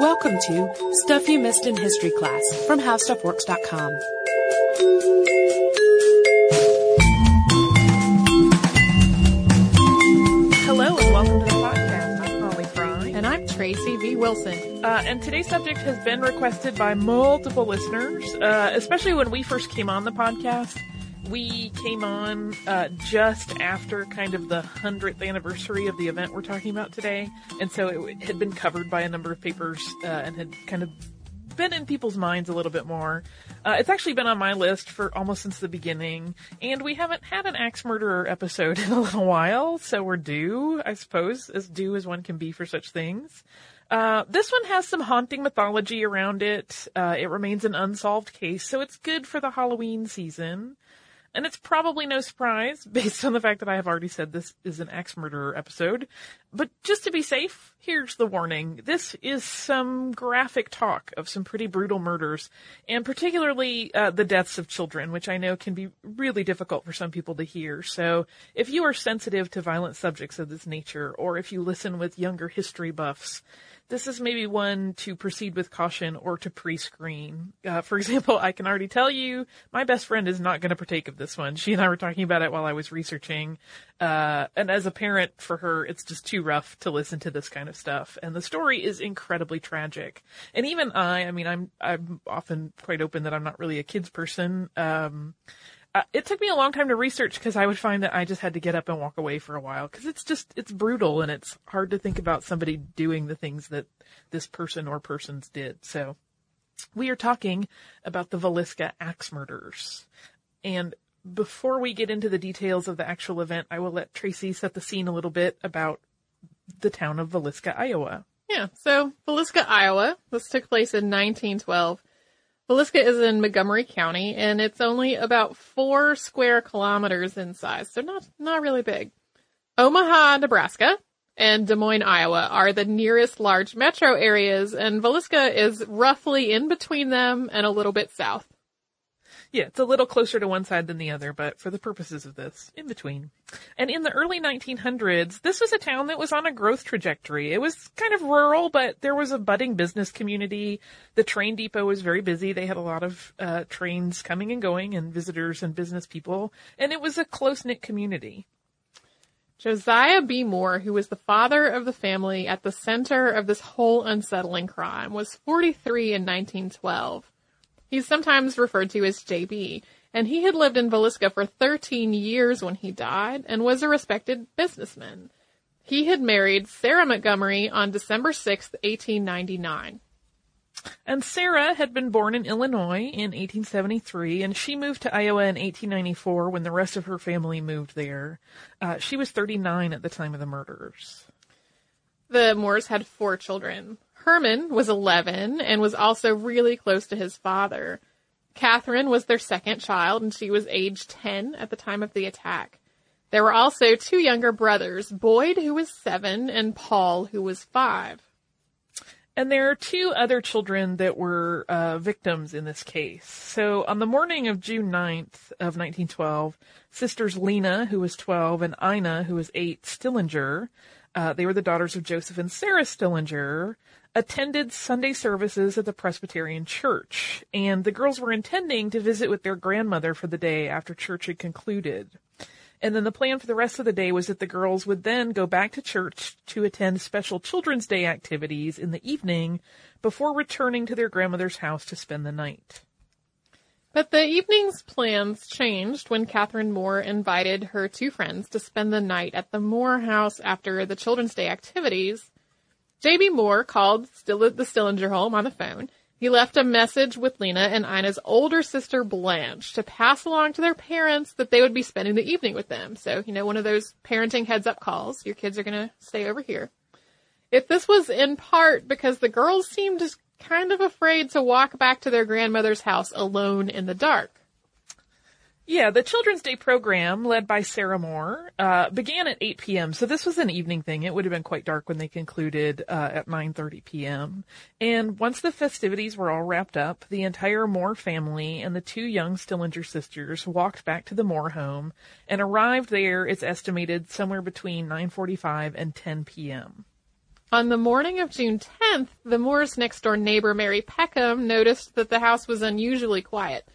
Welcome to Stuff You Missed in History Class from HowStuffWorks.com. Hello and welcome to the podcast. I'm Holly Fry. And I'm Tracy V. Wilson. Uh, and today's subject has been requested by multiple listeners, uh, especially when we first came on the podcast. We came on uh, just after kind of the 100th anniversary of the event we're talking about today. And so it had been covered by a number of papers uh, and had kind of been in people's minds a little bit more. Uh, it's actually been on my list for almost since the beginning, and we haven't had an axe murderer episode in a little while, so we're due, I suppose, as due as one can be for such things. Uh, this one has some haunting mythology around it. Uh, it remains an unsolved case, so it's good for the Halloween season. And it's probably no surprise, based on the fact that I have already said this is an axe murderer episode. But just to be safe, here's the warning. This is some graphic talk of some pretty brutal murders, and particularly uh, the deaths of children, which I know can be really difficult for some people to hear. So if you are sensitive to violent subjects of this nature, or if you listen with younger history buffs, this is maybe one to proceed with caution or to pre-screen. Uh, for example, I can already tell you my best friend is not going to partake of this one. She and I were talking about it while I was researching. Uh, and as a parent for her, it's just too rough to listen to this kind of stuff. And the story is incredibly tragic. And even I, I mean, I'm, I'm often quite open that I'm not really a kids person. Um, uh, it took me a long time to research because I would find that I just had to get up and walk away for a while because it's just it's brutal and it's hard to think about somebody doing the things that this person or persons did. So we are talking about the Villisca axe murders. And before we get into the details of the actual event, I will let Tracy set the scene a little bit about the town of Villisca, Iowa. Yeah, so Villisca, Iowa. This took place in 1912. Villisca is in Montgomery County, and it's only about four square kilometers in size, so not not really big. Omaha, Nebraska, and Des Moines, Iowa are the nearest large metro areas, and Villisca is roughly in between them and a little bit south. Yeah, it's a little closer to one side than the other, but for the purposes of this, in between. And in the early 1900s, this was a town that was on a growth trajectory. It was kind of rural, but there was a budding business community. The train depot was very busy. They had a lot of uh, trains coming and going and visitors and business people, and it was a close-knit community. Josiah B. Moore, who was the father of the family at the center of this whole unsettling crime, was 43 in 1912. He's sometimes referred to as JB, and he had lived in Villisca for 13 years when he died and was a respected businessman. He had married Sarah Montgomery on December 6, 1899. And Sarah had been born in Illinois in 1873, and she moved to Iowa in 1894 when the rest of her family moved there. Uh, she was 39 at the time of the murders. The Moores had four children. Herman was 11 and was also really close to his father. Catherine was their second child and she was age 10 at the time of the attack. There were also two younger brothers, Boyd, who was seven, and Paul, who was five. And there are two other children that were uh, victims in this case. So on the morning of June 9th of 1912, sisters Lena, who was 12, and Ina, who was 8, Stillinger, uh, they were the daughters of Joseph and Sarah Stillinger, attended Sunday services at the Presbyterian Church, and the girls were intending to visit with their grandmother for the day after church had concluded. And then the plan for the rest of the day was that the girls would then go back to church to attend special Children's Day activities in the evening before returning to their grandmother's house to spend the night. But the evening's plans changed when Catherine Moore invited her two friends to spend the night at the Moore house after the Children's Day activities J.B. Moore called still the Stillinger home on the phone. He left a message with Lena and Ina's older sister Blanche to pass along to their parents that they would be spending the evening with them. So, you know, one of those parenting heads up calls. Your kids are going to stay over here. If this was in part because the girls seemed kind of afraid to walk back to their grandmother's house alone in the dark. Yeah, the Children's Day program, led by Sarah Moore, uh, began at 8 p.m. So this was an evening thing. It would have been quite dark when they concluded uh, at 9:30 p.m. And once the festivities were all wrapped up, the entire Moore family and the two young Stillinger sisters walked back to the Moore home and arrived there. It's estimated somewhere between 9:45 and 10 p.m. On the morning of June 10th, the Moore's next door neighbor, Mary Peckham, noticed that the house was unusually quiet.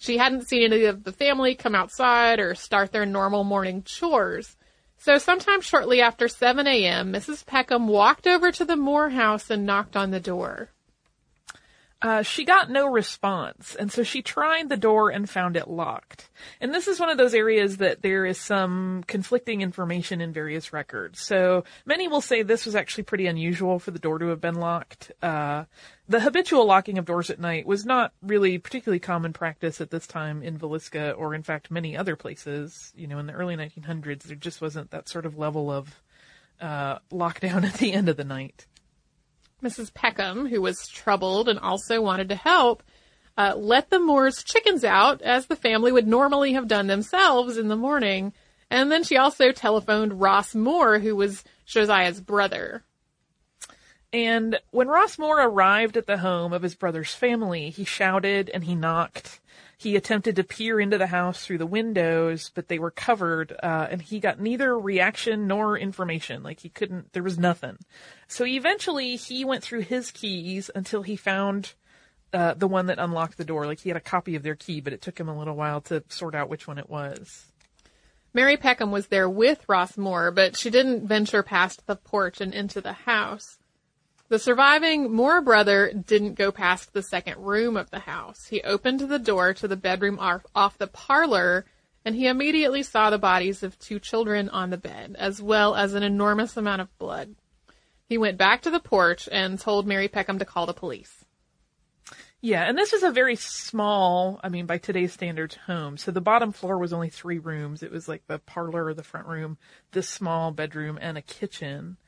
She hadn't seen any of the family come outside or start their normal morning chores. So sometime shortly after 7 a.m., Mrs. Peckham walked over to the Moore house and knocked on the door. Uh, she got no response, and so she tried the door and found it locked. And this is one of those areas that there is some conflicting information in various records. So many will say this was actually pretty unusual for the door to have been locked. Uh, the habitual locking of doors at night was not really particularly common practice at this time in Villisca, or in fact many other places. You know, in the early 1900s, there just wasn't that sort of level of uh, lockdown at the end of the night. Mrs. Peckham, who was troubled and also wanted to help, uh, let the Moore's chickens out as the family would normally have done themselves in the morning. And then she also telephoned Ross Moore, who was Josiah's brother. And when Ross Moore arrived at the home of his brother's family, he shouted and he knocked. He attempted to peer into the house through the windows, but they were covered, uh, and he got neither reaction nor information. Like he couldn't, there was nothing. So eventually he went through his keys until he found uh, the one that unlocked the door. Like he had a copy of their key, but it took him a little while to sort out which one it was. Mary Peckham was there with Ross Moore, but she didn't venture past the porch and into the house. The surviving Moore brother didn't go past the second room of the house. He opened the door to the bedroom off, off the parlor and he immediately saw the bodies of two children on the bed, as well as an enormous amount of blood. He went back to the porch and told Mary Peckham to call the police. Yeah, and this was a very small, I mean, by today's standards, home. So the bottom floor was only three rooms. It was like the parlor or the front room, this small bedroom, and a kitchen.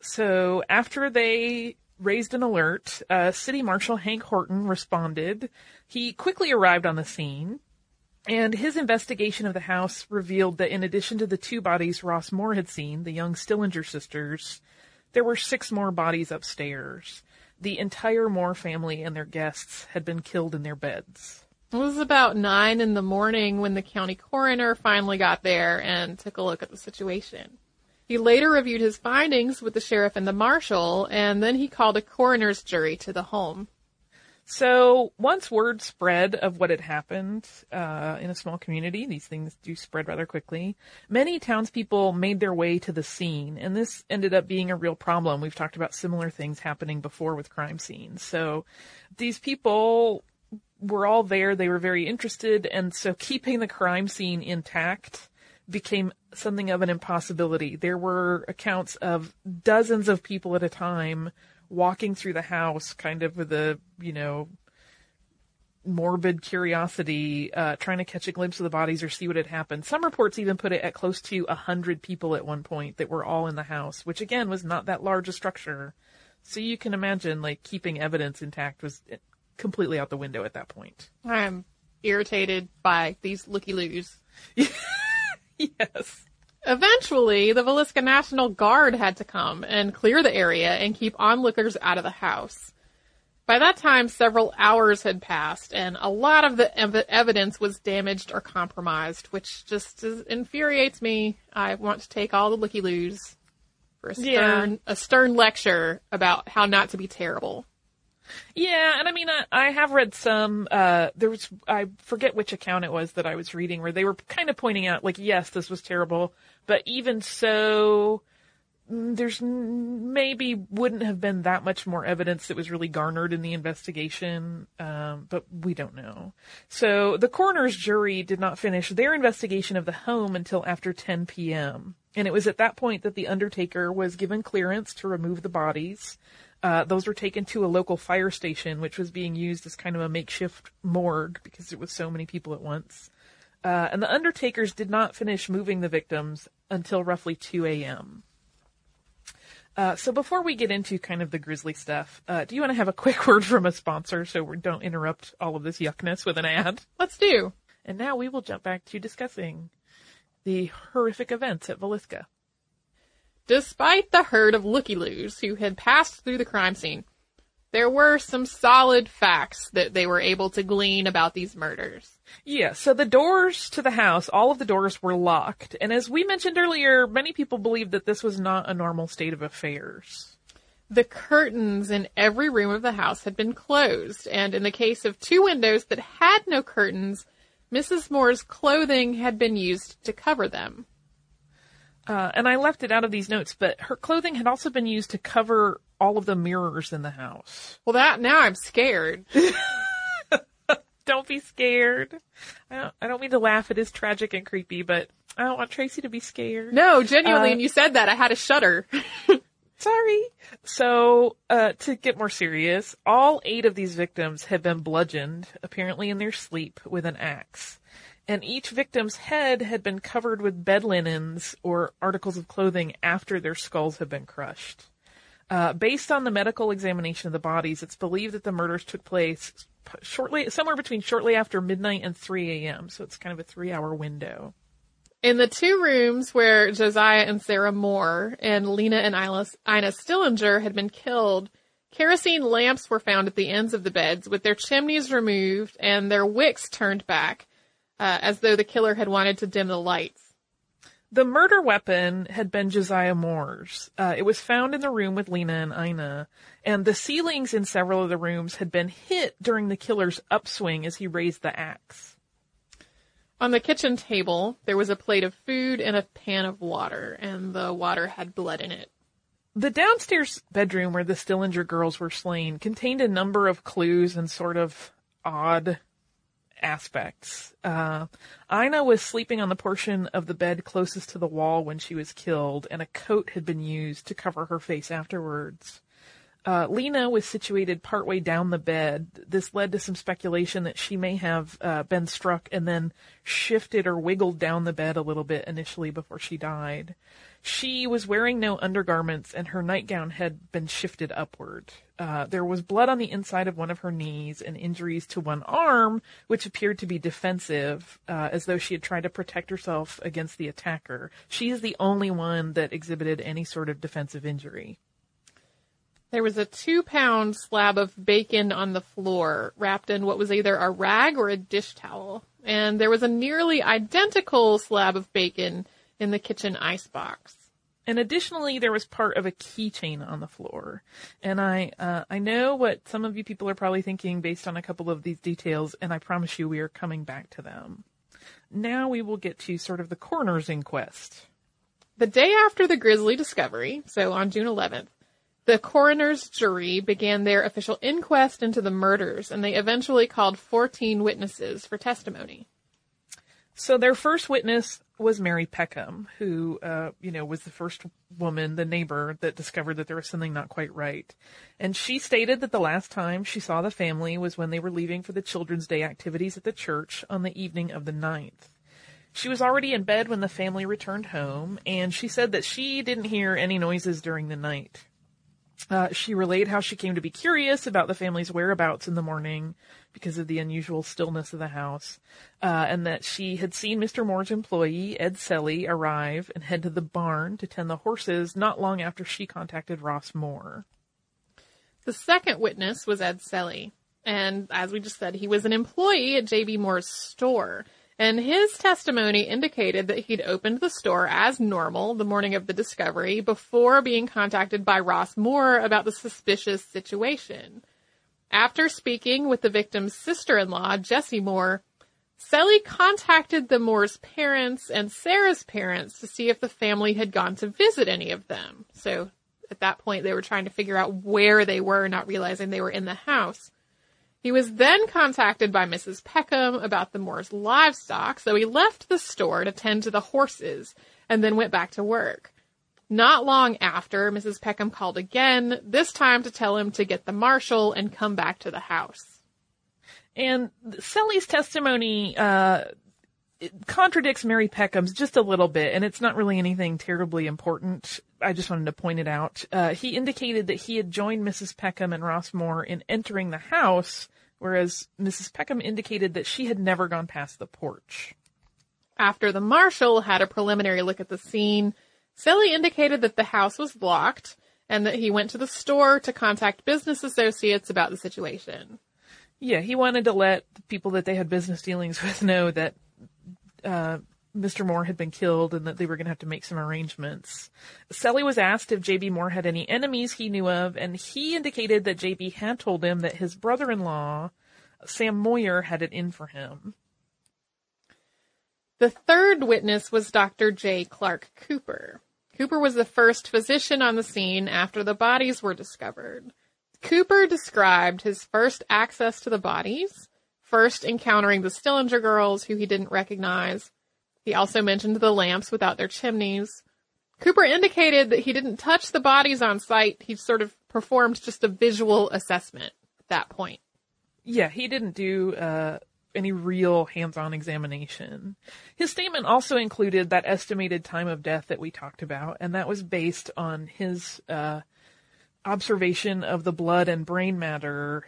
So after they raised an alert, uh, City Marshal Hank Horton responded. He quickly arrived on the scene, and his investigation of the house revealed that in addition to the two bodies Ross Moore had seen, the young Stillinger sisters, there were six more bodies upstairs. The entire Moore family and their guests had been killed in their beds. It was about nine in the morning when the county coroner finally got there and took a look at the situation. He later reviewed his findings with the sheriff and the marshal, and then he called a coroner's jury to the home. So once word spread of what had happened uh, in a small community, these things do spread rather quickly. Many townspeople made their way to the scene, and this ended up being a real problem. We've talked about similar things happening before with crime scenes. So these people were all there. They were very interested, and so keeping the crime scene intact became something of an impossibility. There were accounts of dozens of people at a time walking through the house, kind of with a, you know, morbid curiosity, uh, trying to catch a glimpse of the bodies or see what had happened. Some reports even put it at close to a hundred people at one point that were all in the house, which again was not that large a structure. So you can imagine, like, keeping evidence intact was completely out the window at that point. I'm irritated by these looky loos. yes. Eventually, the Villisca National Guard had to come and clear the area and keep onlookers out of the house. By that time, several hours had passed, and a lot of the ev- evidence was damaged or compromised, which just is, infuriates me. I want to take all the looky loos for a stern, Yeah. a stern lecture about how not to be terrible. Yeah, and I mean, I, I have read some. Uh, there was I forget which account it was that I was reading where they were kind of pointing out, like, yes, this was terrible, but even so, mm, there's maybe wouldn't have been that much more evidence that was really garnered in the investigation, um, but we don't know. So the coroner's jury did not finish their investigation of the home until after 10 p.m. And it was at that point that the undertaker was given clearance to remove the bodies. Uh, those were taken to a local fire station, which was being used as kind of a makeshift morgue because it was so many people at once. Uh, and the undertakers did not finish moving the victims until roughly 2 a.m. Uh, so before we get into kind of the grisly stuff, uh, do you want to have a quick word from a sponsor so we don't interrupt all of this yuckness with an ad? Let's do. And now we will jump back to discussing the horrific events at Villisca. Despite the herd of looky-loos who had passed through the crime scene, there were some solid facts that they were able to glean about these murders. Yeah, so the doors to the house, all of the doors were locked. And as we mentioned earlier, many people believed that this was not a normal state of affairs. The curtains in every room of the house had been closed, and in the case of two windows that had no curtains, Mrs. Moore's clothing had been used to cover them. Uh, and I left it out of these notes, but her clothing had also been used to cover all of the mirrors in the house. Well, that now I'm scared. don't be scared. I don't, I don't mean to laugh. It is tragic and creepy, but I don't want Tracy to be scared. No, genuinely, Uh, when you said that, I had a shudder. Sorry. So, uh, to get more serious, all eight of these victims had been bludgeoned, apparently in their sleep, with an axe. And each victim's head had been covered with bed linens or articles of clothing after their skulls had been crushed. Uh, based on the medical examination of the bodies, it's believed that the murders took place shortly, somewhere between shortly after midnight and 3 a.m. So it's kind of a three hour window. In the two rooms where Josiah and Sarah Moore and Lena and Ina Stillinger had been killed, kerosene lamps were found at the ends of the beds with their chimneys removed and their wicks turned back, uh, as though the killer had wanted to dim the lights. The murder weapon had been Josiah Moore's. Uh, it was found in the room with Lena and Ina, and the ceilings in several of the rooms had been hit during the killer's upswing as he raised the axe. On the kitchen table, there was a plate of food and a pan of water, and the water had blood in it. The downstairs bedroom where the Stillinger girls were slain contained a number of clues and sort of odd aspects. Uh, Ina was sleeping on the portion of the bed closest to the wall when she was killed, and a coat had been used to cover her face afterwards. Uh, Lena was situated partway down the bed. This led to some speculation that she may have uh, been struck and then shifted or wiggled down the bed a little bit initially before she died. She was wearing no undergarments and her nightgown had been shifted upward. Uh, there was blood on the inside of one of her knees and injuries to one arm, which appeared to be defensive, uh, as though she had tried to protect herself against the attacker. She is the only one that exhibited any sort of defensive injury. There was a two pound slab of bacon on the floor, wrapped in what was either a rag or a dish towel. And there was a nearly identical slab of bacon in the kitchen icebox. And additionally, there was part of a keychain on the floor. And I, uh, I know what some of you people are probably thinking based on a couple of these details, and I promise you we are coming back to them. Now we will get to sort of the coroner's inquest. The day after the grisly discovery, so on June 11th, the coroner's jury began their official inquest into the murders, and they eventually called 14 witnesses for testimony. So their first witness was Mary Peckham, who, uh, you know, was the first woman, the neighbor, that discovered that there was something not quite right. And she stated that the last time she saw the family was when they were leaving for the Children's Day activities at the church on the evening of the 9th. She was already in bed when the family returned home, and she said that she didn't hear any noises during the night. Uh, she relayed how she came to be curious about the family's whereabouts in the morning because of the unusual stillness of the house, uh, and that she had seen Mr. Moore's employee, Ed Selly, arrive and head to the barn to tend the horses not long after she contacted Ross Moore. The second witness was Ed Selly. And as we just said, he was an employee at JB Moore's store. And his testimony indicated that he'd opened the store as normal the morning of the discovery before being contacted by Ross Moore about the suspicious situation. After speaking with the victim's sister-in-law, Jessie Moore, Selly contacted the Moore's parents and Sarah's parents to see if the family had gone to visit any of them. So at that point, they were trying to figure out where they were, not realizing they were in the house. He was then contacted by Mrs. Peckham about the Moore's livestock, so he left the store to tend to the horses and then went back to work. Not long after, Mrs. Peckham called again, this time to tell him to get the marshal and come back to the house. And Selly's testimony uh, contradicts Mary Peckham's just a little bit, and it's not really anything terribly important. I just wanted to point it out. Uh, he indicated that he had joined Mrs. Peckham and Ross Moore in entering the house, whereas Mrs. Peckham indicated that she had never gone past the porch. After the marshal had a preliminary look at the scene, Selly indicated that the house was locked and that he went to the store to contact business associates about the situation. Yeah, he wanted to let the people that they had business dealings with know that uh, Mr. Moore had been killed and that they were going to have to make some arrangements. Selly was asked if J.B. Moore had any enemies he knew of, and he indicated that J.B. had told him that his brother-in-law, Sam Moyer, had it in for him. The third witness was Dr. J. Clark Cooper. Cooper was the first physician on the scene after the bodies were discovered. Cooper described his first access to the bodies, first encountering the Stillinger girls who he didn't recognize. He also mentioned the lamps without their chimneys. Cooper indicated that he didn't touch the bodies on site. He sort of performed just a visual assessment at that point. Yeah, he didn't do uh, any real hands-on examination. His statement also included that estimated time of death that we talked about, and that was based on his uh, observation of the blood and brain matter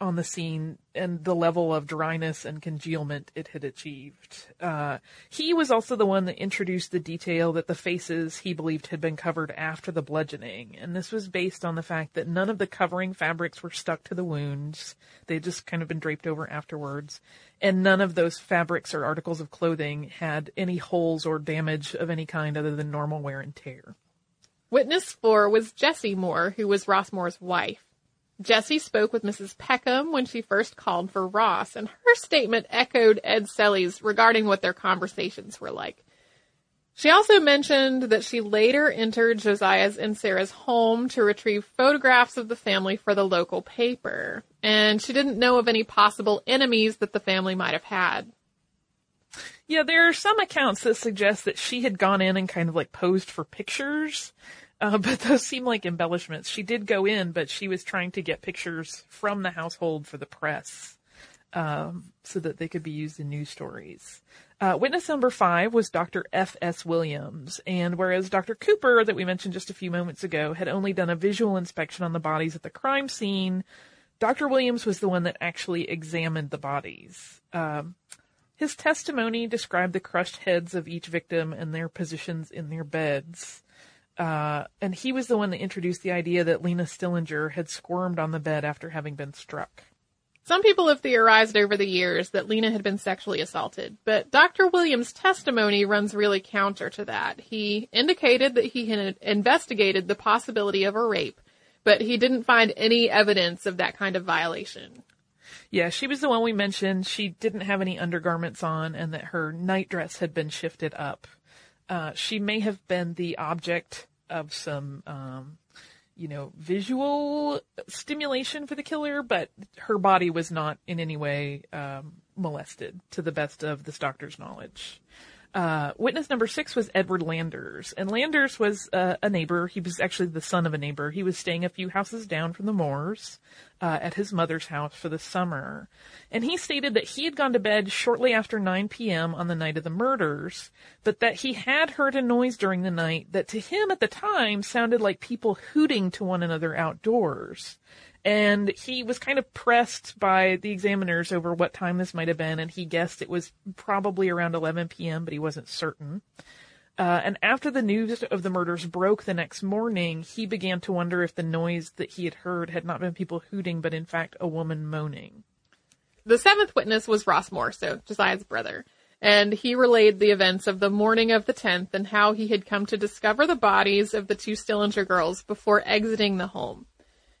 on the scene and the level of dryness and congealment it had achieved. Uh, he was also the one that introduced the detail that the faces he believed had been covered after the bludgeoning, and this was based on the fact that none of the covering fabrics were stuck to the wounds. They'd just kind of been draped over afterwards, and none of those fabrics or articles of clothing had any holes or damage of any kind other than normal wear and tear. Witness four was Jessie Moore, who was Ross Moore's wife. Jessie spoke with Mrs. Peckham when she first called for Ross, and her statement echoed Ed Selly's regarding what their conversations were like. She also mentioned that she later entered Josiah's and Sarah's home to retrieve photographs of the family for the local paper, and she didn't know of any possible enemies that the family might have had. Yeah, there are some accounts that suggest that she had gone in and kind of like posed for pictures, uh, but those seem like embellishments. She did go in, but she was trying to get pictures from the household for the press, um, so that they could be used in news stories. Uh, witness number five was Dr. F.S. Williams, and whereas Dr. Cooper, that we mentioned just a few moments ago, had only done a visual inspection on the bodies at the crime scene, Dr. Williams was the one that actually examined the bodies. Um, his testimony described the crushed heads of each victim and their positions in their beds. Uh, and he was the one that introduced the idea that Lena Stillinger had squirmed on the bed after having been struck. Some people have theorized over the years that Lena had been sexually assaulted, but Dr. Williams' testimony runs really counter to that. He indicated that he had investigated the possibility of a rape, but he didn't find any evidence of that kind of violation. Yeah, she was the one we mentioned. She didn't have any undergarments on and that her nightdress had been shifted up. Uh, she may have been the object of some, um, you know, visual stimulation for the killer, but her body was not in any way um, molested, to the best of this doctor's knowledge. Uh, witness number six was Edward Landers, and Landers was uh, a neighbor. He was actually the son of a neighbor. He was staying a few houses down from the Moores uh, at his mother's house for the summer, and he stated that he had gone to bed shortly after 9 p.m. on the night of the murders, but that he had heard a noise during the night that to him at the time sounded like people hooting to one another outdoors and he was kind of pressed by the examiners over what time this might have been, and he guessed it was probably around 11 p.m., but he wasn't certain. Uh, and after the news of the murders broke the next morning, he began to wonder if the noise that he had heard had not been people hooting, but in fact a woman moaning. The seventh witness was Ross Moore, so Josiah's brother, and he relayed the events of the morning of the 10th and how he had come to discover the bodies of the two Stillinger girls before exiting the home.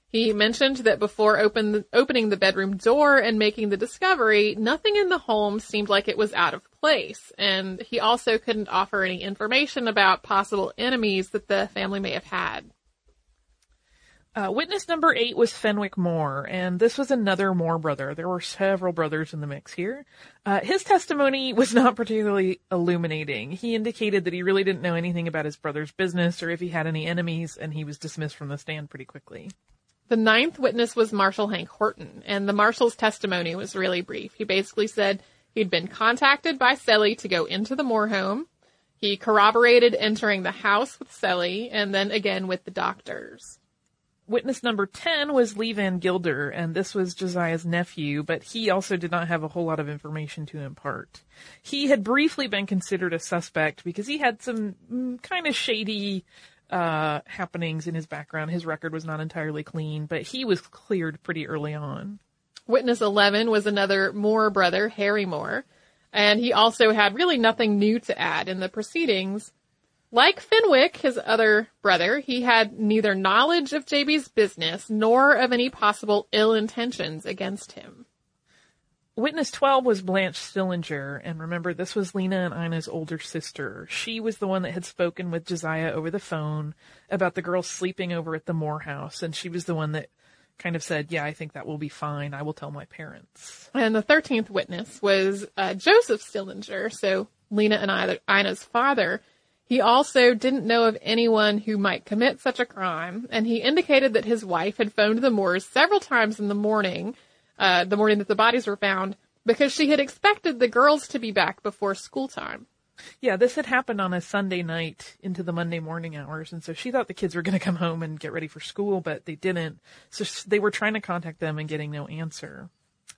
He mentioned that before open, opening the bedroom door and making the discovery, nothing in the home seemed like it was out of place, and he also couldn't offer any information about possible enemies that the family may have had. Uh, witness number eight was Fenwick Moore, and this was another Moore brother. There were several brothers in the mix here. Uh, his testimony was not particularly illuminating. He indicated that he really didn't know anything about his brother's business or if he had any enemies, and he was dismissed from the stand pretty quickly. The ninth witness was Marshal Hank Horton, and the marshal's testimony was really brief. He basically said he'd been contacted by Selly to go into the Moore home. He corroborated entering the house with Selly and then again with the doctors. Witness number 10 was Lee Van Gilder, and this was Josiah's nephew, but he also did not have a whole lot of information to impart. He had briefly been considered a suspect because he had some mm, kind of shady uh, happenings in his background. His record was not entirely clean, but he was cleared pretty early on. Witness 11 was another Moore brother, Harry Moore. And he also had really nothing new to add in the proceedings. Like Fenwick, his other brother, he had neither knowledge of JB's business nor of any possible ill intentions against him. Witness 12 was Blanche Stillinger, and remember, this was Lena and Ina's older sister. She was the one that had spoken with Josiah over the phone about the girls sleeping over at the Moore house, and she was the one that kind of said, yeah, I think that will be fine. I will tell my parents. And the 13th witness was uh, Joseph Stillinger, so Lena and Ina's father. He also didn't know of anyone who might commit such a crime, and he indicated that his wife had phoned the Moores several times in the morning uh, the morning that the bodies were found because she had expected the girls to be back before school time. Yeah, this had happened on a Sunday night into the Monday morning hours, and so she thought the kids were going to come home and get ready for school, but they didn't. So they were trying to contact them and getting no answer.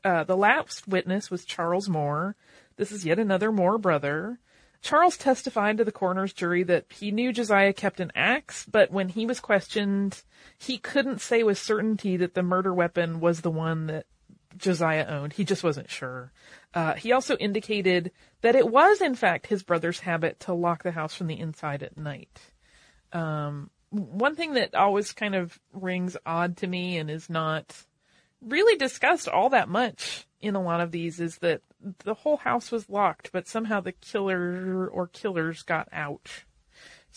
Uh, the last witness was Charles Moore. This is yet another Moore brother. Charles testified to the coroner's jury that he knew Josiah kept an axe, but when he was questioned, he couldn't say with certainty that the murder weapon was the one that Josiah owned. He just wasn't sure. Uh, he also indicated that it was, in fact, his brother's habit to lock the house from the inside at night. Um, one thing that always kind of rings odd to me and is not really discussed all that much in a lot of these is that the whole house was locked, but somehow the killer or killers got out.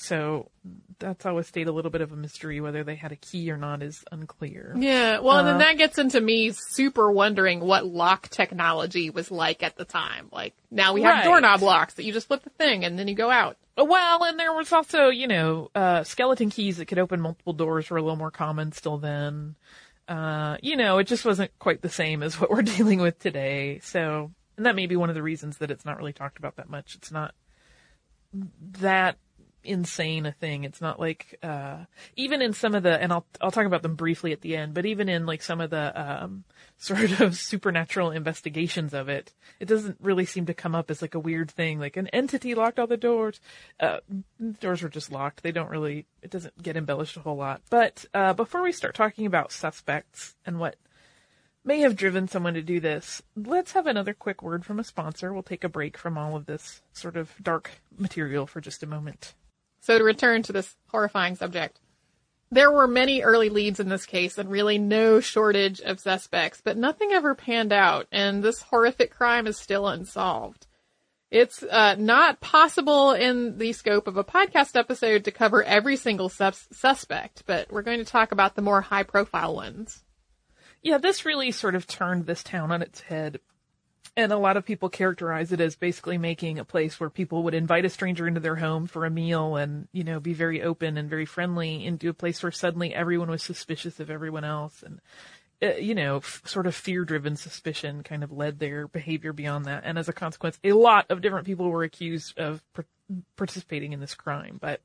So that's always stayed a little bit of a mystery. Whether they had a key or not is unclear. Yeah, well, uh, and then uh, that gets into me super wondering what lock technology was like at the time. Like now we have right. doorknob locks that you just flip the thing and then you go out. Well, and there was also, you know, uh, skeleton keys that could open multiple doors were a little more common still then. Uh, you know, it just wasn't quite the same as what we're dealing with today. So, and that may be one of the reasons that it's not really talked about that much. It's not that insane a thing. It's not like uh, even in some of the and I'll I'll talk about them briefly at the end, but even in like some of the um, sort of supernatural investigations of it, it doesn't really seem to come up as like a weird thing. Like an entity locked all the doors. Uh, doors were just locked. They don't really. It doesn't get embellished a whole lot. But uh, before we start talking about suspects and what may have driven someone to do this, let's have another quick word from a sponsor. We'll take a break from all of this sort of dark material for just a moment. So to return to this horrifying subject, there were many early leads in this case and really no shortage of suspects, but nothing ever panned out, and this horrific crime is still unsolved. It's uh, not possible in the scope of a podcast episode to cover every single sus- suspect, but we're going to talk about the more high profile ones. Yeah, this really sort of turned this town on its head and a lot of people characterize it as basically making a place where people would invite a stranger into their home for a meal and, you know, be very open and very friendly into a place where suddenly everyone was suspicious of everyone else. And, uh, you know, f- sort of fear driven suspicion kind of led their behavior beyond that. And as a consequence, a lot of different people were accused of participating in this crime. But,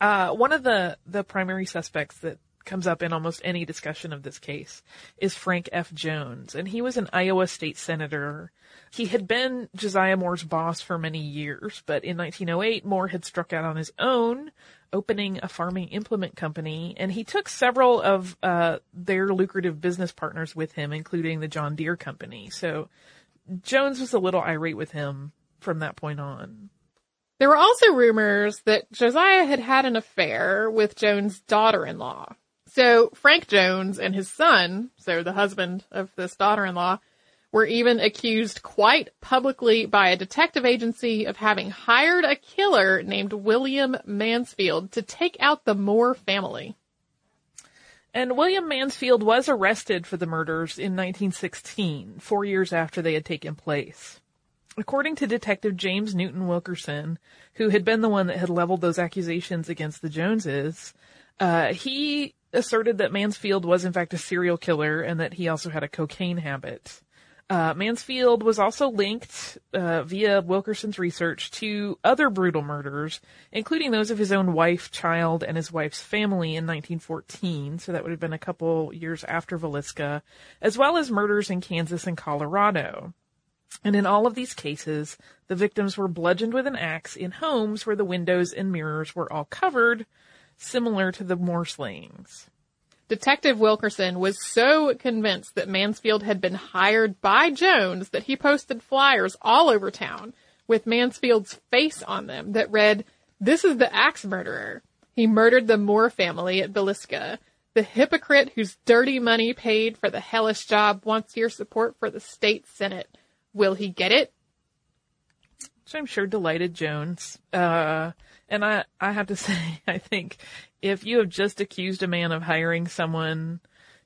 uh, one of the, the primary suspects that comes up in almost any discussion of this case is Frank F. Jones, and he was an Iowa state senator. He had been Josiah Moore's boss for many years, but in 1908, Moore had struck out on his own, opening a farming implement company, and he took several of uh, their lucrative business partners with him, including the John Deere Company. So Jones was a little irate with him from that point on. There were also rumors that Josiah had had an affair with Jones' daughter-in-law. So Frank Jones and his son, so the husband of this daughter-in-law, were even accused quite publicly by a detective agency of having hired a killer named William Mansfield to take out the Moore family. And William Mansfield was arrested for the murders in 1916, four years after they had taken place. According to Detective James Newton Wilkerson, who had been the one that had leveled those accusations against the Joneses, uh, he asserted that Mansfield was in fact a serial killer and that he also had a cocaine habit. Uh, Mansfield was also linked uh, via Wilkerson's research to other brutal murders, including those of his own wife, child, and his wife's family in 1914. So that would have been a couple years after Villisca, as well as murders in Kansas and Colorado. And in all of these cases, the victims were bludgeoned with an axe in homes where the windows and mirrors were all covered, similar to the Moore slayings. Detective Wilkerson was so convinced that Mansfield had been hired by Jones that he posted flyers all over town with Mansfield's face on them that read, This is the axe murderer. He murdered the Moore family at Villisca. The hypocrite whose dirty money paid for the hellish job wants your support for the state senate. Will he get it? which I'm sure delighted Jones. Uh, and I, I have to say, I think if you have just accused a man of hiring someone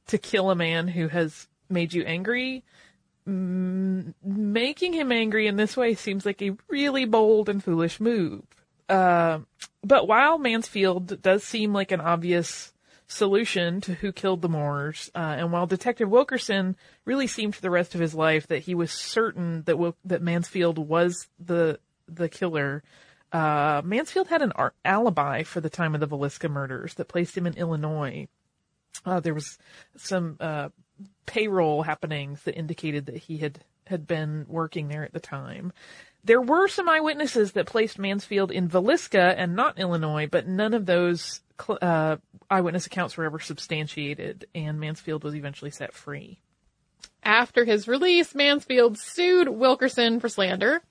to kill a man who has made you angry, m- making him angry in this way seems like a really bold and foolish move. Uh, but while Mansfield does seem like an obvious solution to who killed the Moores, uh, and while Detective Wilkerson really seemed for the rest of his life that he was certain that Wil- that Mansfield was the the killer, uh, Mansfield had an ar- alibi for the time of the Villisca murders that placed him in Illinois. Uh, there was some uh, payroll happenings that indicated that he had had been working there at the time. There were some eyewitnesses that placed Mansfield in Villisca and not Illinois, but none of those cl- uh, eyewitness accounts were ever substantiated, and Mansfield was eventually set free. After his release, Mansfield sued Wilkerson for slander,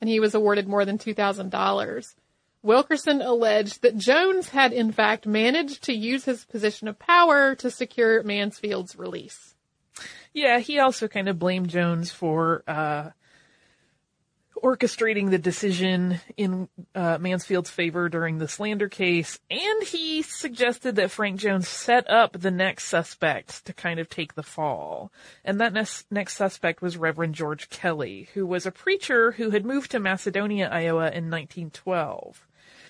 and he was awarded more than $2,000. Wilkerson alleged that Jones had in fact managed to use his position of power to secure Mansfield's release. Yeah, he also kind of blamed Jones for uh, orchestrating the decision in uh, Mansfield's favor during the slander case, and he suggested that Frank Jones set up the next suspect to kind of take the fall. And that next, next suspect was Reverend George Kelly, who was a preacher who had moved to Macedonia, Iowa in 1912.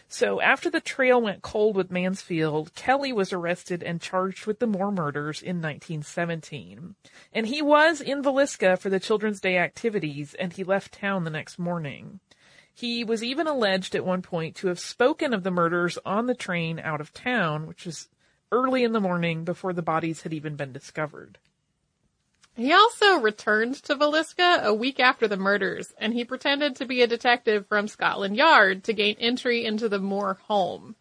So after the trail went cold with Mansfield, Kelly was arrested and charged with the Moore murders in 1917. And he was in Villisca for the Children's Day activities and he left town the next morning. He was even alleged at one point to have spoken of the murders on the train out of town, which was early in the morning before the bodies had even been discovered. He also returned to Villisca a week after the murders, and he pretended to be a detective from Scotland Yard to gain entry into the Moore home.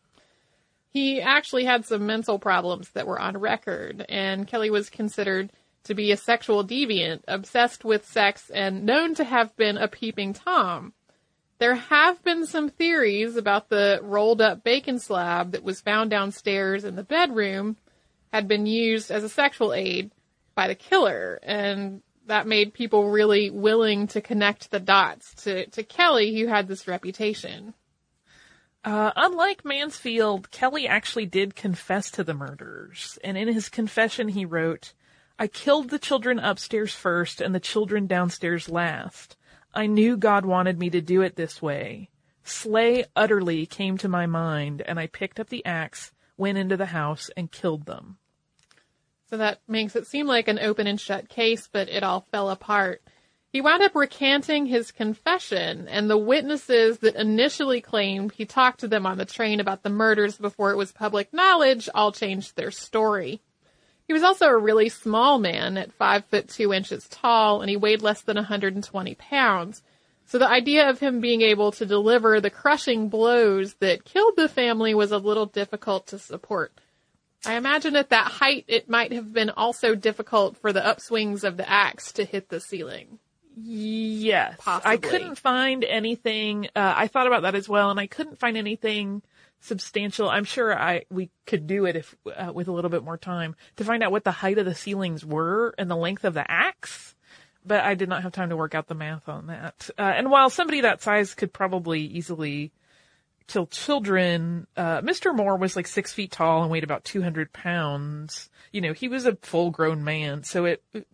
He actually had some mental problems that were on record, and Kelly was considered to be a sexual deviant, obsessed with sex, and known to have been a peeping Tom. There have been some theories about the rolled up bacon slab that was found downstairs in the bedroom had been used as a sexual aid by the killer, and that made people really willing to connect the dots to, to Kelly, who had this reputation. Uh, unlike Mansfield, Kelly actually did confess to the murders, and in his confession he wrote, I killed the children upstairs first and the children downstairs last. I knew God wanted me to do it this way. Slay utterly came to my mind, and I picked up the axe, went into the house, and killed them. So that makes it seem like an open and shut case, but it all fell apart. He wound up recanting his confession, and the witnesses that initially claimed he talked to them on the train about the murders before it was public knowledge all changed their story. He was also a really small man at five foot two inches tall, and he weighed less than 120 pounds. So the idea of him being able to deliver the crushing blows that killed the family was a little difficult to support. I imagine at that height, it might have been also difficult for the upswings of the axe to hit the ceiling. Yes. Possibly. I couldn't find anything, uh, I thought about that as well, and I couldn't find anything substantial. I'm sure I, we could do it if, uh, with a little bit more time to find out what the height of the ceilings were and the length of the axe. But I did not have time to work out the math on that. Uh, and while somebody that size could probably easily kill children, uh, Mr. Moore was like six feet tall and weighed about 200 pounds. You know, he was a full grown man. So it, it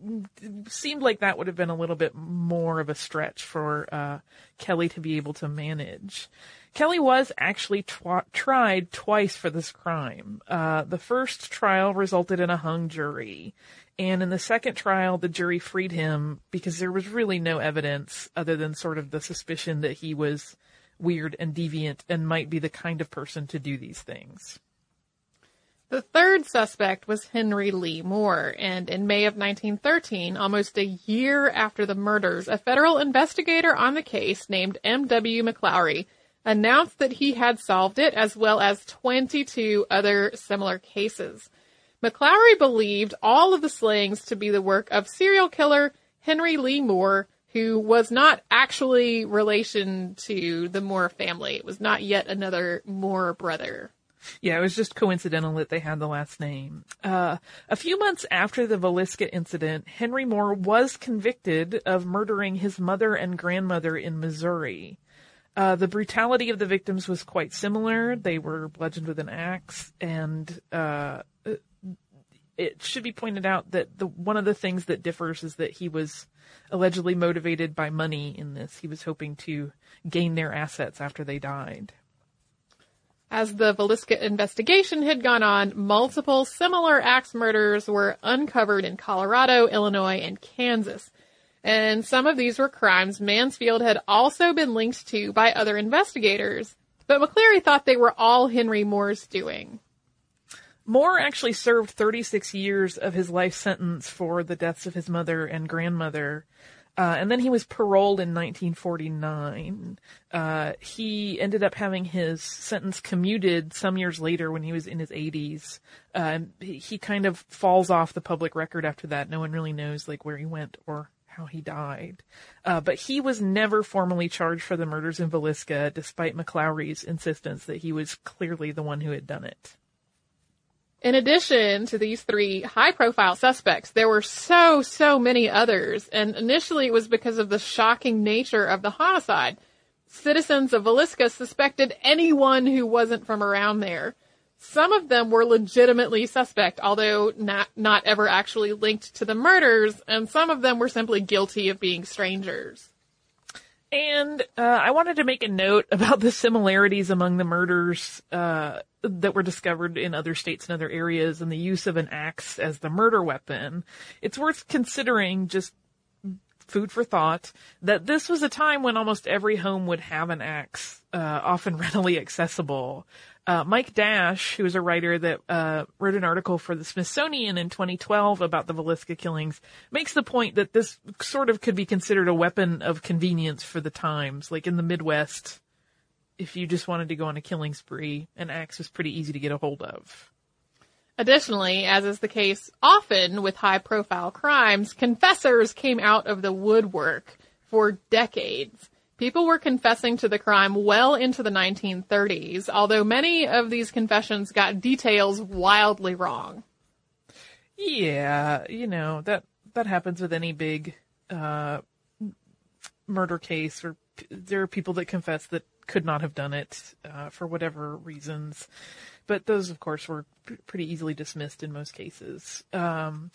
seemed like that would have been a little bit more of a stretch for, uh, Kelly to be able to manage. Kelly was actually tw- tried twice for this crime. Uh, the first trial resulted in a hung jury. And in the second trial, the jury freed him because there was really no evidence other than sort of the suspicion that he was weird and deviant and might be the kind of person to do these things. The third suspect was Henry Lee Moore, and in May of 1913, almost a year after the murders, a federal investigator on the case named M.W. McClaughry announced that he had solved it as well as 22 other similar cases. McClaughry believed all of the slayings to be the work of serial killer Henry Lee Moore, who was not actually relation to the Moore family. It was not yet another Moore brother. Yeah, it was just coincidental that they had the last name. Uh, a few months after the Villisca incident, Henry Moore was convicted of murdering his mother and grandmother in Missouri. Uh, the brutality of the victims was quite similar. They were bludgeoned with an axe, and uh, it should be pointed out that the one of the things that differs is that he was allegedly motivated by money in this. He was hoping to gain their assets after they died. As the Villisca investigation had gone on, multiple similar axe murders were uncovered in Colorado, Illinois, and Kansas. And some of these were crimes Mansfield had also been linked to by other investigators. But McClaughry thought they were all Henry Moore's doing. Moore actually served 36 years of his life sentence for the deaths of his mother and grandmother. Uh, and then he was paroled in 1949. Uh, he ended up having his sentence commuted some years later when he was in his 80s. Uh, he, kind of falls off the public record after that. No one really knows like where he went or how he died. Uh, but he was never formally charged for the murders in Villisca, despite McClaughry's insistence that he was clearly the one who had done it. In addition to these three high profile suspects, there were so, so many others, and initially it was because of the shocking nature of the homicide. Citizens of Villisca suspected anyone who wasn't from around there. Some of them were legitimately suspect, although not, not ever actually linked to the murders, and some of them were simply guilty of being strangers. And uh, I wanted to make a note about the similarities among the murders uh, that were discovered in other states and other areas and the use of an axe as the murder weapon, it's worth considering just food for thought that this was a time when almost every home would have an axe, uh, often readily accessible. Uh, Mike Dash, who is a writer that uh, wrote an article for the Smithsonian in 2012 about the Villisca killings, makes the point that this sort of could be considered a weapon of convenience for the times. Like in the Midwest, if you just wanted to go on a killing spree, an axe was pretty easy to get a hold of. Additionally, as is the case often with high profile crimes, confessors came out of the woodwork for decades. People were confessing to the crime well into the 1930s, although many of these confessions got details wildly wrong. Yeah, you know, that that happens with any big uh, murder case or there are people that confess that could not have done it uh, for whatever reasons, but those, of course, were p- pretty easily dismissed in most cases. Um,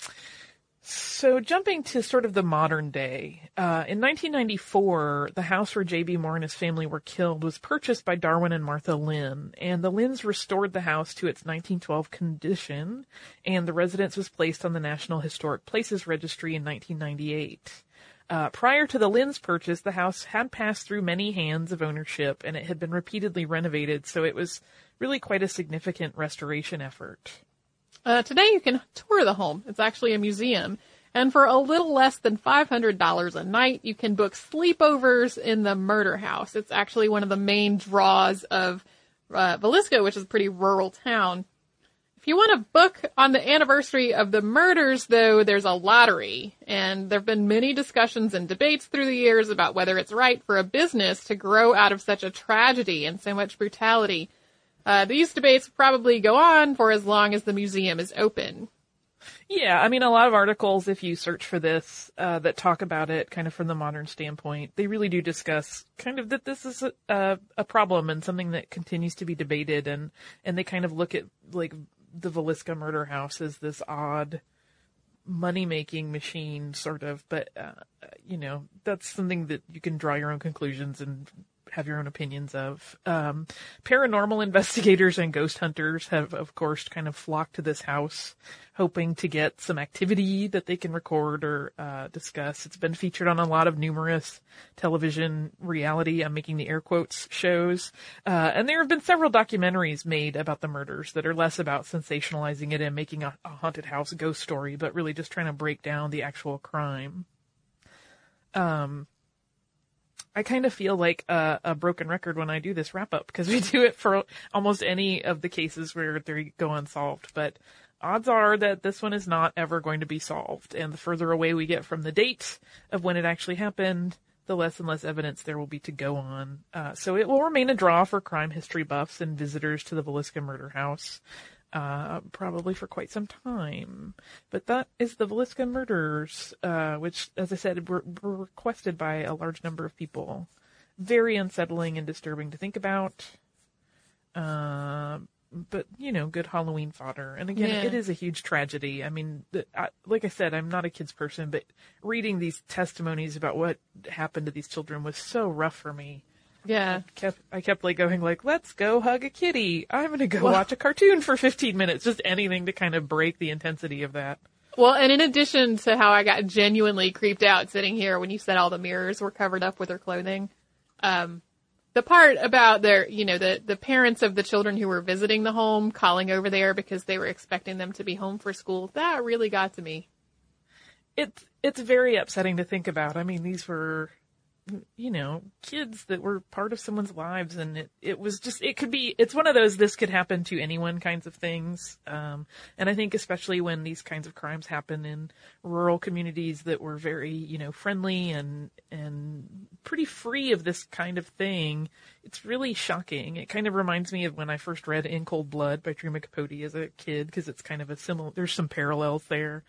so jumping to sort of the modern day, uh, in 1994, the house where J.B. Moore and his family were killed was purchased by Darwin and Martha Lynn, and the Lynns restored the house to its 1912 condition, and the residence was placed on the National Historic Places Registry in 1998. Uh, prior to the Lynn's purchase, the house had passed through many hands of ownership and it had been repeatedly renovated, so it was really quite a significant restoration effort. Uh, today you can tour the home. It's actually a museum. And for a little less than $500 a night, you can book sleepovers in the murder house. It's actually one of the main draws of uh, Villisca, which is a pretty rural town. If you want a book on the anniversary of the murders, though, there's a lottery. And there have been many discussions and debates through the years about whether it's right for a business to grow out of such a tragedy and so much brutality. Uh, these debates probably go on for as long as the museum is open. Yeah, I mean, a lot of articles, if you search for this, uh, that talk about it kind of from the modern standpoint, they really do discuss kind of that this is a, a problem and something that continues to be debated and, and they kind of look at like the Villisca murder house as this odd money making machine, sort of. But, uh, you know, that's something that you can draw your own conclusions and have your own opinions of. Um, paranormal investigators and ghost hunters have, of course, kind of flocked to this house, hoping to get some activity that they can record or uh, discuss. It's been featured on a lot of numerous television reality, I'm making the air quotes, shows. Uh, and there have been several documentaries made about the murders that are less about sensationalizing it and making a, a haunted house ghost story, but really just trying to break down the actual crime. Um, I kind of feel like a, a, broken record when I do this wrap up because we do it for almost any of the cases where they go unsolved. But odds are that this one is not ever going to be solved. And the further away we get from the date of when it actually happened, the less and less evidence there will be to go on. Uh, so it will remain a draw for crime history buffs and visitors to the Villisca murder house. Uh, probably for quite some time. But that is the Villisca murders, uh, which, as I said, were, were requested by a large number of people. Very unsettling and disturbing to think about. Uh, but you know, good Halloween fodder. And again, Yeah. it is a huge tragedy. I mean, I, like I said, I'm not a kids person, but reading these testimonies about what happened to these children was so rough for me. Yeah. Kept I kept like going like, let's go hug a kitty. I'm gonna go watch a cartoon for 15 minutes. Just anything to kind of break the intensity of that. Well, and in addition to how I got genuinely creeped out sitting here when you said all the mirrors were covered up with her clothing, um, the part about their, you know, the, the parents of the children who were visiting the home calling over there because they were expecting them to be home for school, that really got to me. It's it's very upsetting to think about. I mean, these were you know, kids that were part of someone's lives and it, it was just, it could be, it's one of those, this could happen to anyone kinds of things. Um, and I think especially when these kinds of crimes happen in rural communities that were very, you know, friendly and, and pretty free of this kind of thing, it's really shocking. It kind of reminds me of when I first read In Cold Blood by Truman Capote as a kid, because it's kind of a similar, there's some parallels there.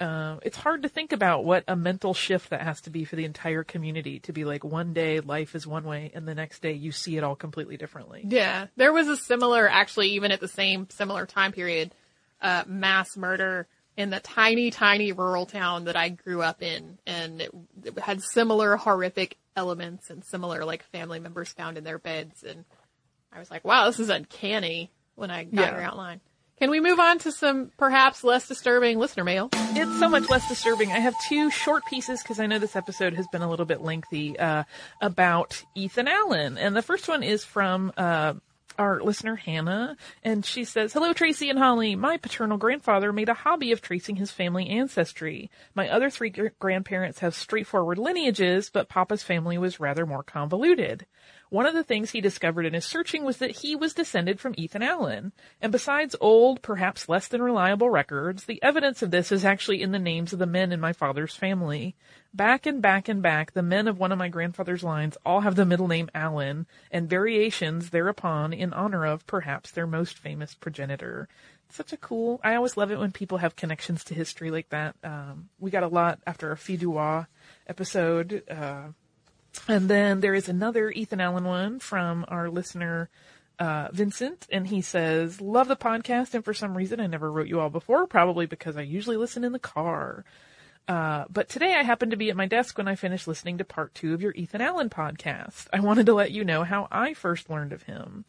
Uh, it's hard to think about what a mental shift that has to be for the entire community to be like one day life is one way and the next day you see it all completely differently. Yeah. There was a similar, actually, even at the same similar time period, uh, mass murder in the tiny, tiny rural town that I grew up in. And it, it had similar horrific elements and similar, like, family members found in their beds. And I was like, wow, this is uncanny when I got Yeah. your outline. Can we move on to some perhaps less disturbing listener mail? It's so much less disturbing. I have two short pieces because I know this episode has been a little bit lengthy uh, about Ethan Allen, and the first one is from. Uh, our listener Hannah, and she says, Hello Tracy and Holly. My paternal grandfather made a hobby of tracing his family ancestry. My other three gr- grandparents have straightforward lineages, but Papa's family was rather more convoluted. One of the things he discovered in his searching was that he was descended from Ethan Allen. And besides old, perhaps less than reliable records, the evidence of this is actually in the names of the men in my father's family. Back and back and back, the men of one of my grandfather's lines all have the middle name Allen, and variations thereupon in honor of perhaps their most famous progenitor. Such a cool, I always love it when people have connections to history like that. Um, we got a lot after our Fidois episode, uh, and then there is another Ethan Allen one from our listener, uh, Vincent, and he says, Love the podcast, and for some reason I never wrote you all before, probably because I usually listen in the car. Uh, but today I happened to be at my desk when I finished listening to part two of your Ethan Allen podcast. I wanted to let you know how I first learned of him.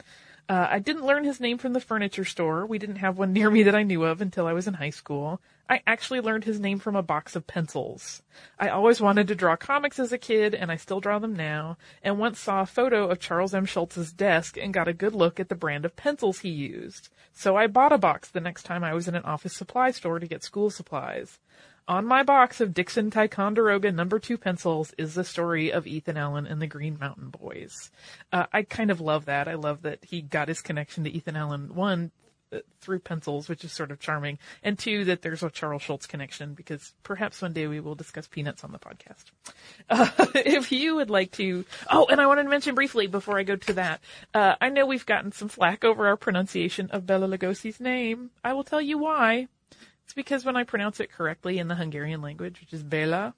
Uh, I didn't learn his name from the furniture store. We didn't have one near me that I knew of until I was in high school. I actually learned his name from a box of pencils. I always wanted to draw comics as a kid, and I still draw them now, and once saw a photo of Charles M. Schulz's desk and got a good look at the brand of pencils he used. So I bought a box the next time I was in an office supply store to get school supplies. On my box of Dixon Ticonderoga number two pencils is the story of Ethan Allen and the Green Mountain Boys. Uh, I kind of love that. I love that he got his connection to Ethan Allen, one, through pencils, which is sort of charming, and two, that there's a Charles Schulz connection, because perhaps one day we will discuss peanuts on the podcast. Uh, if you would like to, oh, and I wanted to mention briefly before I go to that, uh, I know we've gotten some flack over our pronunciation of Bela Lugosi's name. I will tell you why. It's because when I pronounce it correctly in the Hungarian language, which is Bela,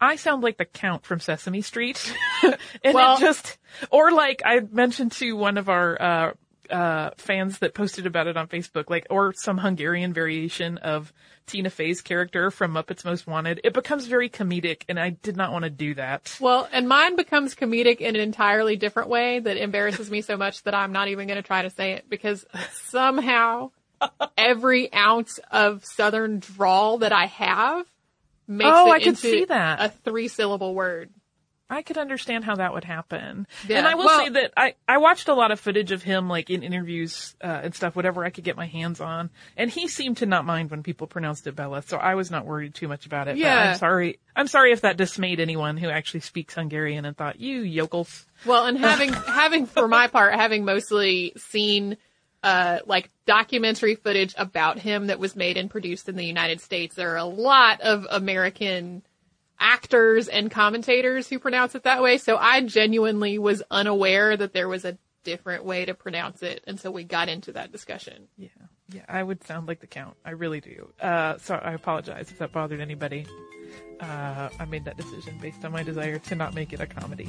I sound like the Count from Sesame Street. and Well- it just, or like I mentioned to one of our, uh, uh, fans that posted about it on Facebook, like, or some Hungarian variation of Tina Fey's character from Muppets Most Wanted. It becomes very comedic and I did not want to do that. Well, and mine becomes comedic in an entirely different way that embarrasses me so much that I'm not even going to try to say it because somehow every ounce of southern drawl that I have makes Oh, it I could into see that. a three syllable word. I could understand how that would happen. Yeah. And I will Well- say that I, I watched a lot of footage of him, like in interviews uh, and stuff, whatever I could get my hands on, and he seemed to not mind when people pronounced it Bella, so I was not worried too much about it. But Yeah. I'm sorry. I'm sorry if that dismayed anyone who actually speaks Hungarian and thought you yokels. Well, and having having for my part, having mostly seen uh, like documentary footage about him that was made and produced in the United States. There are a lot of American actors and commentators who pronounce it that way. So I genuinely was unaware that there was a different way to pronounce it until we got into that discussion. Yeah. Yeah, I would sound like the count. I really do. Uh, so I apologize if that bothered anybody. Uh, I made that decision based on my desire to not make it a comedy.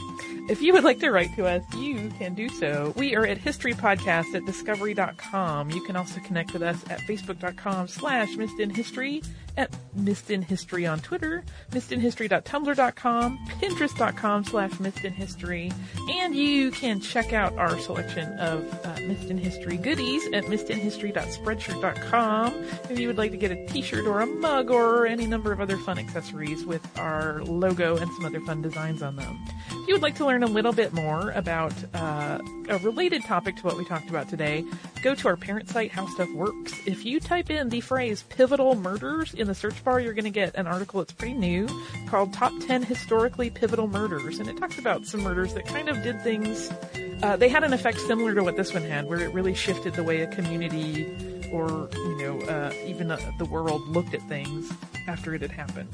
If you would like to write to us, you can do so. We are at historypodcast at discovery.com. You can also connect with us at facebook.com slash missedinhistory, at missedinhistory on Twitter, missedinhistory.tumblr.com, pinterest.com slash missedinhistory, and you can check out our selection of uh, Missed in History goodies at missedinhistory.spreadshirt.com. If you would like to get a t-shirt or a mug or any number of other fun accessories with our logo and some other fun designs on them. If you would like to learn a little bit more about uh, a related topic to what we talked about today, go to our parent site, How Stuff Works. If you type in the phrase pivotal murders in the search bar, you're going to get an article that's pretty new called Top 10 Historically Pivotal Murders. And it talks about some murders that kind of did things, uh, they had an effect similar to what this one had, where it really shifted the way a community or, you know, uh, even uh, the world looked at things after it had happened.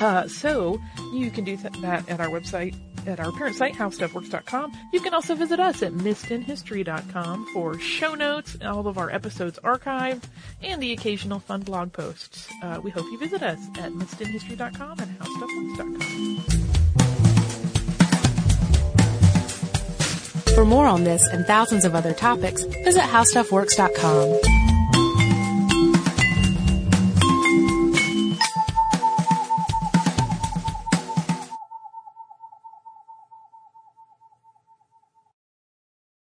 Uh, so you can do th- that at our website, at our parent site, howstuffworks.com. You can also visit us at missedinhistory.com for show notes, all of our episodes archived, and the occasional fun blog posts. Uh, we hope you visit us at missedinhistory.com and howstuffworks.com. For more on this and thousands of other topics, visit howstuffworks.com.